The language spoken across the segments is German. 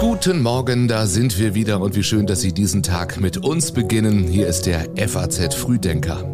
Guten Morgen, da sind wir wieder und wie schön, dass Sie diesen Tag mit uns beginnen. Hier ist der FAZ Frühdenker.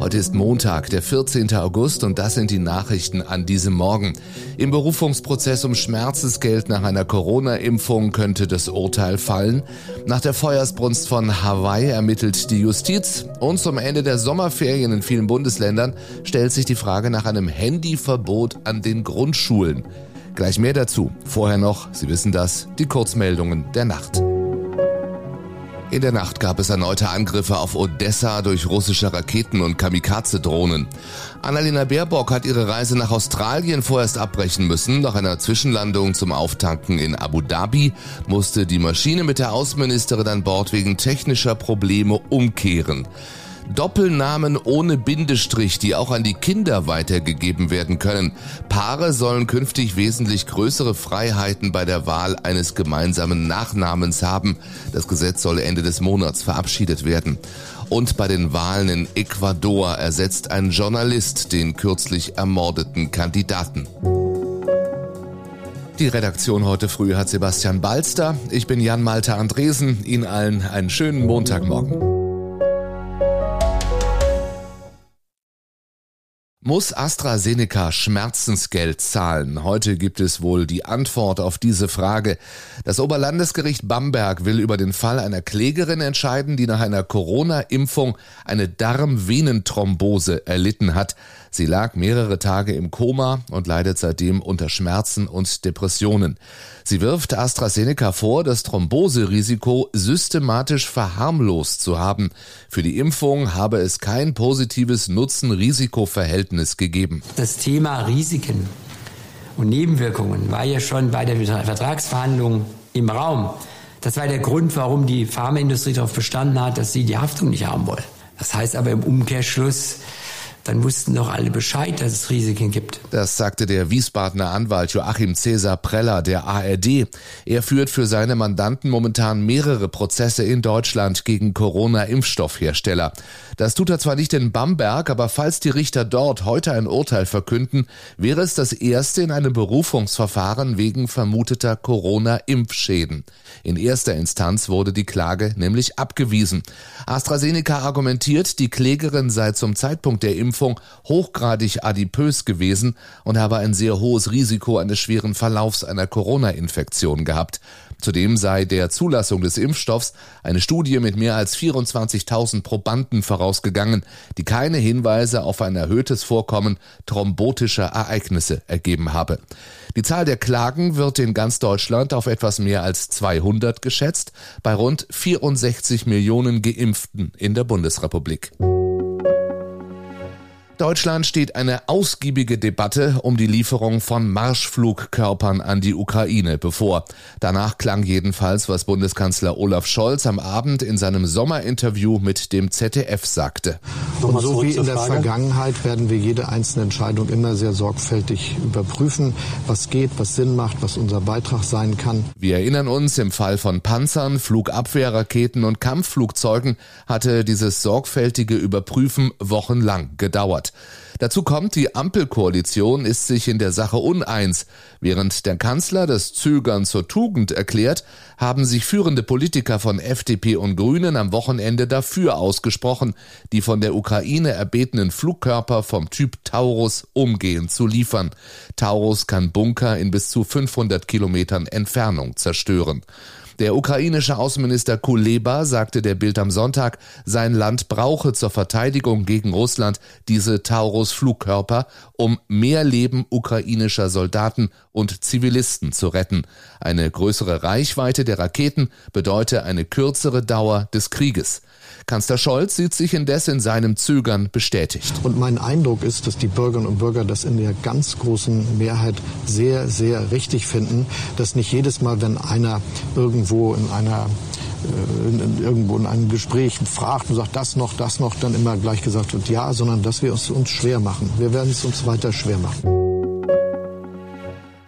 Heute ist Montag, der 14. August und das sind die Nachrichten an diesem Morgen. Im Berufungsprozess um Schmerzensgeld nach einer Corona-Impfung könnte das Urteil fallen. Nach der Feuersbrunst von Hawaii ermittelt die Justiz und zum Ende der Sommerferien in vielen Bundesländern stellt sich die Frage nach einem Handyverbot an den Grundschulen. Gleich mehr dazu. Vorher noch, Sie wissen das, die Kurzmeldungen der Nacht. In der Nacht gab es erneute Angriffe auf Odessa durch russische Raketen und Kamikaze-Drohnen. Annalena Baerbock hat ihre Reise nach Australien vorerst abbrechen müssen. Nach einer Zwischenlandung zum Auftanken in Abu Dhabi musste die Maschine mit der Außenministerin an Bord wegen technischer Probleme umkehren. Doppelnamen ohne Bindestrich, die auch an die Kinder weitergegeben werden können. Paare sollen künftig wesentlich größere Freiheiten bei der Wahl eines gemeinsamen Nachnamens haben. Das Gesetz soll Ende des Monats verabschiedet werden. Und bei den Wahlen in Ecuador ersetzt ein Journalist den kürzlich ermordeten Kandidaten. Die Redaktion heute früh hat Sebastian Balster. Ich bin Jan Malte Andresen. Ihnen allen einen schönen Montagmorgen. Muss AstraZeneca Schmerzensgeld zahlen? Heute gibt es wohl die Antwort auf diese Frage. Das Oberlandesgericht Bamberg will über den Fall einer Klägerin entscheiden, die nach einer Corona-Impfung eine Darmvenenthrombose erlitten hat. Sie lag mehrere Tage im Koma und leidet seitdem unter Schmerzen und Depressionen. Sie wirft AstraZeneca vor, das Thromboserisiko systematisch verharmlost zu haben. Für die Impfung habe es kein positives Nutzen-Risiko-Verhältnis gegeben. Das Thema Risiken und Nebenwirkungen war ja schon bei der Vertragsverhandlung im Raum. Das war der Grund, warum die Pharmaindustrie darauf bestanden hat, dass sie die Haftung nicht haben wollen. Das heißt aber im Umkehrschluss, dann wussten doch alle Bescheid, dass es Risiken gibt. Das sagte der Wiesbadener Anwalt Joachim Cäsar Preller der ARD. Er führt für seine Mandanten momentan mehrere Prozesse in Deutschland gegen Corona-Impfstoffhersteller. Das tut er zwar nicht in Bamberg, aber falls die Richter dort heute ein Urteil verkünden, wäre es das erste in einem Berufungsverfahren wegen vermuteter Corona-Impfschäden. In erster Instanz wurde die Klage nämlich abgewiesen. AstraZeneca argumentiert, die Klägerin sei zum Zeitpunkt der Impfung Impfung hochgradig adipös gewesen und habe ein sehr hohes Risiko eines schweren Verlaufs einer Corona-Infektion gehabt. Zudem sei der Zulassung des Impfstoffs eine Studie mit mehr als 24.000 Probanden vorausgegangen, die keine Hinweise auf ein erhöhtes Vorkommen thrombotischer Ereignisse ergeben habe. Die Zahl der Klagen wird in ganz Deutschland auf etwas mehr als 200 geschätzt, bei rund 64 Millionen Geimpften in der Bundesrepublik. Deutschland steht eine ausgiebige Debatte um die Lieferung von Marschflugkörpern an die Ukraine bevor. Danach klang jedenfalls, was Bundeskanzler Olaf Scholz am Abend in seinem Sommerinterview mit dem ZDF sagte. Und so wie in der Vergangenheit werden wir jede einzelne Entscheidung immer sehr sorgfältig überprüfen, was geht, was Sinn macht, was unser Beitrag sein kann. Wir erinnern uns, im Fall von Panzern, Flugabwehrraketen und Kampfflugzeugen hatte dieses sorgfältige Überprüfen wochenlang gedauert. Dazu kommt, die Ampelkoalition ist sich in der Sache uneins. Während der Kanzler das Zögern zur Tugend erklärt, haben sich führende Politiker von FDP und Grünen am Wochenende dafür ausgesprochen, die von der Ukraine erbetenen Flugkörper vom Typ Taurus umgehend zu liefern. Taurus kann Bunker in bis zu 500 Kilometern Entfernung zerstören. Der ukrainische Außenminister Kuleba sagte der Bild am Sonntag, sein Land brauche zur Verteidigung gegen Russland diese Taurus-Flugkörper, um mehr Leben ukrainischer Soldaten und Zivilisten zu retten. Eine größere Reichweite der Raketen bedeute eine kürzere Dauer des Krieges. Kanzler Scholz sieht sich indes in seinem Zögern bestätigt. Und mein Eindruck ist, dass die Bürgerinnen und Bürger das in der ganz großen Mehrheit sehr, sehr richtig finden, dass nicht jedes Mal, wenn einer irgendwo in einer äh, in, in, irgendwo in einem Gespräch fragt und sagt, das noch, das noch, dann immer gleich gesagt wird, ja, sondern dass wir es uns schwer machen. Wir werden es uns weiter schwer machen.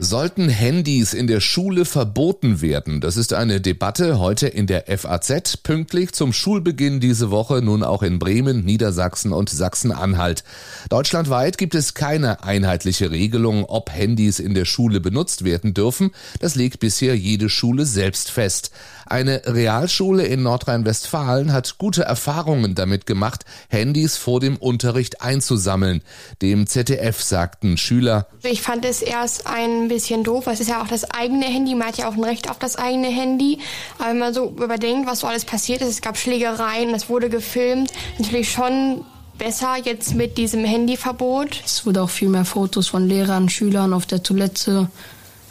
Sollten Handys in der Schule verboten werden? Das ist eine Debatte heute in der FAZ, pünktlich zum Schulbeginn diese Woche nun auch in Bremen, Niedersachsen und Sachsen-Anhalt. Deutschlandweit gibt es keine einheitliche Regelung, ob Handys in der Schule benutzt werden dürfen. Das legt bisher jede Schule selbst fest. Eine Realschule in Nordrhein-Westfalen hat gute Erfahrungen damit gemacht, Handys vor dem Unterricht einzusammeln. Dem ZDF sagten Schüler. Ich fand es erst ein bisschen doof. Es ist ja auch das eigene Handy. Man hat ja auch ein Recht auf das eigene Handy. Aber wenn man so überdenkt, was so alles passiert ist, es gab Schlägereien, es wurde gefilmt, natürlich schon besser jetzt mit diesem Handyverbot. Es wurde auch viel mehr Fotos von Lehrern, Schülern auf der Toilette,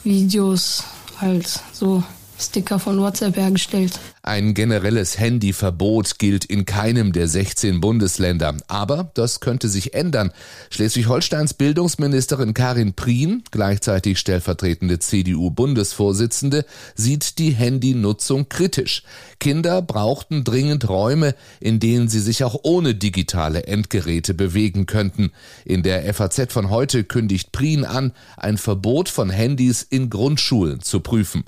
Videos, halt so Sticker von WhatsApp hergestellt. Ein generelles Handyverbot gilt in keinem der 16 Bundesländer. Aber das könnte sich ändern. Schleswig-Holsteins Bildungsministerin Karin Prien, gleichzeitig stellvertretende CDU-Bundesvorsitzende, sieht die Handynutzung kritisch. Kinder brauchten dringend Räume, in denen sie sich auch ohne digitale Endgeräte bewegen könnten. In der FAZ von heute kündigt Prien an, ein Verbot von Handys in Grundschulen zu prüfen.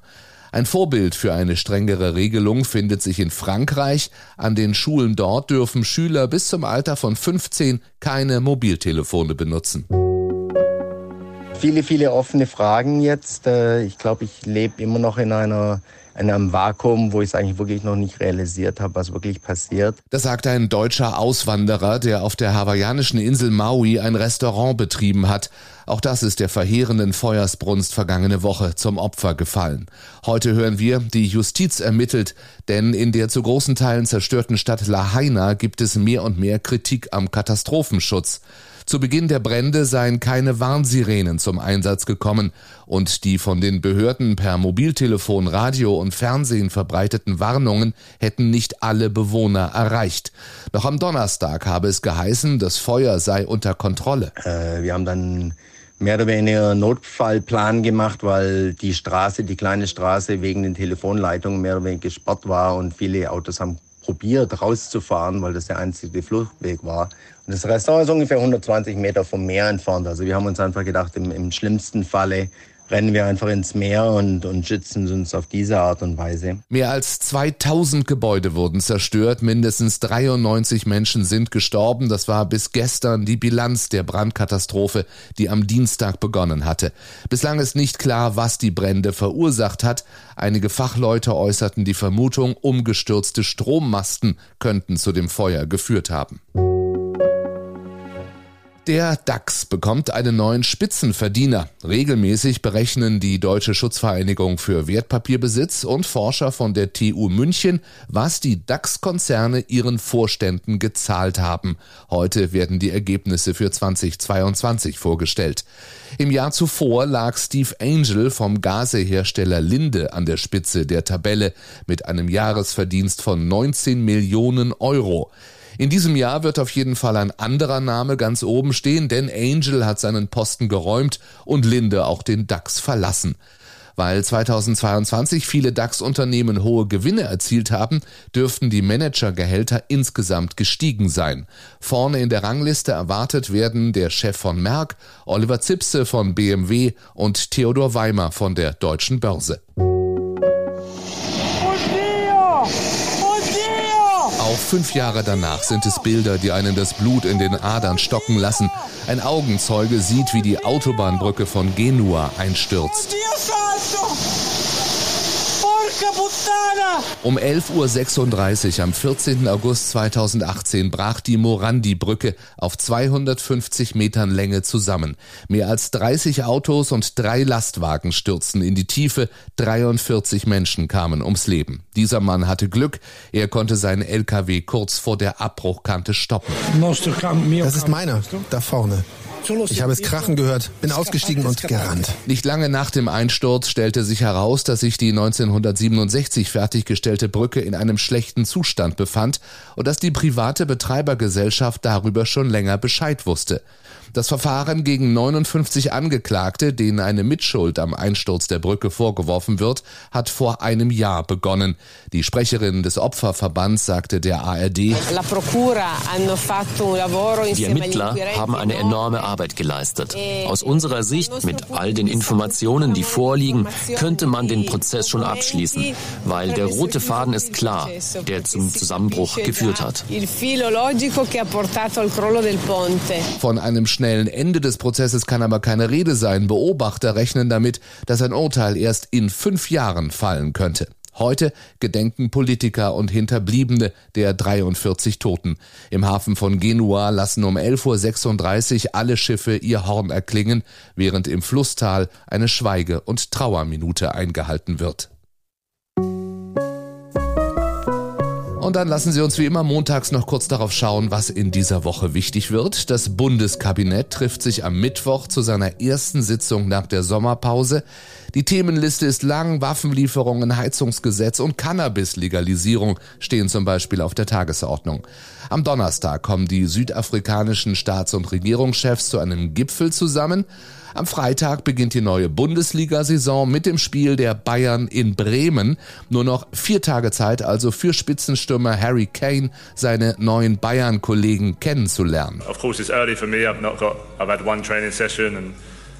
Ein Vorbild für eine strengere Regelung findet sich in Frankreich. An den Schulen dort dürfen Schüler bis zum Alter von 15 keine Mobiltelefone benutzen. Viele, viele offene Fragen jetzt. Äh, ich glaube, ich lebe immer noch in einer in einem Vakuum, wo ich es eigentlich wirklich noch nicht realisiert habe, was wirklich passiert. Das sagt ein deutscher Auswanderer, der auf der hawaiianischen Insel Maui ein Restaurant betrieben hat. Auch das ist der verheerenden Feuersbrunst vergangene Woche zum Opfer gefallen. Heute hören wir, die Justiz ermittelt, denn in der zu großen Teilen zerstörten Stadt Lahaina gibt es mehr und mehr Kritik am Katastrophenschutz. Zu Beginn der Brände seien keine Warnsirenen zum Einsatz gekommen und die von den Behörden per Mobiltelefon, Radio und Fernsehen verbreiteten Warnungen hätten nicht alle Bewohner erreicht. Noch am Donnerstag habe es geheißen, das Feuer sei unter Kontrolle. Äh, wir haben dann mehr oder weniger Notfallplan gemacht, weil die Straße, die kleine Straße wegen den Telefonleitungen mehr oder weniger gesperrt war und viele Autos haben probiert rauszufahren, weil das der einzige Fluchtweg war. Und das Restaurant ist ungefähr 120 Meter vom Meer entfernt. Also wir haben uns einfach gedacht, im, im schlimmsten Falle rennen wir einfach ins Meer und, und schützen uns auf diese Art und Weise. Mehr als 2000 Gebäude wurden zerstört, mindestens 93 Menschen sind gestorben. Das war bis gestern die Bilanz der Brandkatastrophe, die am Dienstag begonnen hatte. Bislang ist nicht klar, was die Brände verursacht hat. Einige Fachleute äußerten die Vermutung, umgestürzte Strommasten könnten zu dem Feuer geführt haben. Der DAX bekommt einen neuen Spitzenverdiener. Regelmäßig berechnen die Deutsche Schutzvereinigung für Wertpapierbesitz und Forscher von der TU München, was die DAX-Konzerne ihren Vorständen gezahlt haben. Heute werden die Ergebnisse für 2022 vorgestellt. Im Jahr zuvor lag Steve Angel vom Gasehersteller Linde an der Spitze der Tabelle mit einem Jahresverdienst von 19 Millionen Euro. In diesem Jahr wird auf jeden Fall ein anderer Name ganz oben stehen, denn Angel hat seinen Posten geräumt und Linde auch den DAX verlassen. Weil 2022 viele DAX-Unternehmen hohe Gewinne erzielt haben, dürften die Managergehälter insgesamt gestiegen sein. Vorne in der Rangliste erwartet werden der Chef von Merck, Oliver Zipse von BMW und Theodor Weimer von der Deutschen Börse. Fünf Jahre danach sind es Bilder, die einen das Blut in den Adern stocken lassen. Ein Augenzeuge sieht, wie die Autobahnbrücke von Genua einstürzt. Um 11.36 Uhr am 14. August 2018 brach die Morandi-Brücke auf 250 Metern Länge zusammen. Mehr als 30 Autos und drei Lastwagen stürzten in die Tiefe, 43 Menschen kamen ums Leben. Dieser Mann hatte Glück, er konnte seinen LKW kurz vor der Abbruchkante stoppen. Das ist meiner, da vorne. Ich habe es krachen gehört, bin ausgestiegen und gerannt. Nicht lange nach dem Einsturz stellte sich heraus, dass sich die 1967 fertiggestellte Brücke in einem schlechten Zustand befand und dass die private Betreibergesellschaft darüber schon länger Bescheid wusste. Das Verfahren gegen 59 Angeklagte, denen eine Mitschuld am Einsturz der Brücke vorgeworfen wird, hat vor einem Jahr begonnen. Die Sprecherin des Opferverbands sagte der ARD, Die Ermittler haben eine enorme Arbeit geleistet. E Aus unserer Sicht, mit all den Informationen, die vorliegen, könnte man den Prozess schon abschließen, weil der rote Faden ist klar, der zum Zusammenbruch geführt hat. Von einem schnellen Ende des Prozesses kann aber keine Rede sein. Beobachter rechnen damit, dass ein Urteil erst in fünf Jahren fallen könnte. Heute gedenken Politiker und Hinterbliebene der 43 Toten. Im Hafen von Genua lassen um 11.36 Uhr alle Schiffe ihr Horn erklingen, während im Flusstal eine Schweige- und Trauerminute eingehalten wird. Und dann lassen Sie uns wie immer montags noch kurz darauf schauen, was in dieser Woche wichtig wird. Das Bundeskabinett trifft sich am Mittwoch zu seiner ersten Sitzung nach der Sommerpause. Die Themenliste ist lang. Waffenlieferungen, Heizungsgesetz und Cannabis-Legalisierung stehen zum Beispiel auf der Tagesordnung. Am Donnerstag kommen die südafrikanischen Staats- und Regierungschefs zu einem Gipfel zusammen. Am Freitag beginnt die neue Bundesliga-Saison mit dem Spiel der Bayern in Bremen. Nur noch vier Tage Zeit also für Spitzenstürmer Harry Kane, seine neuen Bayern-Kollegen kennenzulernen. Of course it's early for me. I've not got I've had one training session and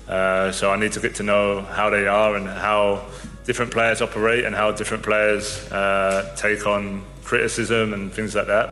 uh, so I need to get to know how they are and how different players operate and how different players uh, take on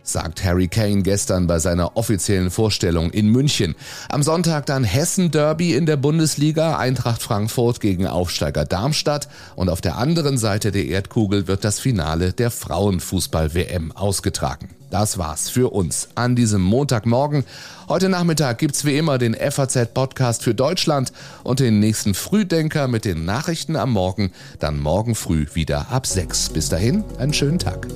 Sagt Harry Kane gestern bei seiner offiziellen Vorstellung in München. Am Sonntag dann Hessen Derby in der Bundesliga, Eintracht Frankfurt gegen Aufsteiger Darmstadt und auf der anderen Seite der Erdkugel wird das Finale der Frauenfußball-WM ausgetragen. Das war's für uns an diesem Montagmorgen. Heute Nachmittag gibt's wie immer den FAZ-Podcast für Deutschland und den nächsten Frühdenker mit den Nachrichten am Morgen, dann morgen früh wieder ab 6. Bis dahin, einen schönen Tag.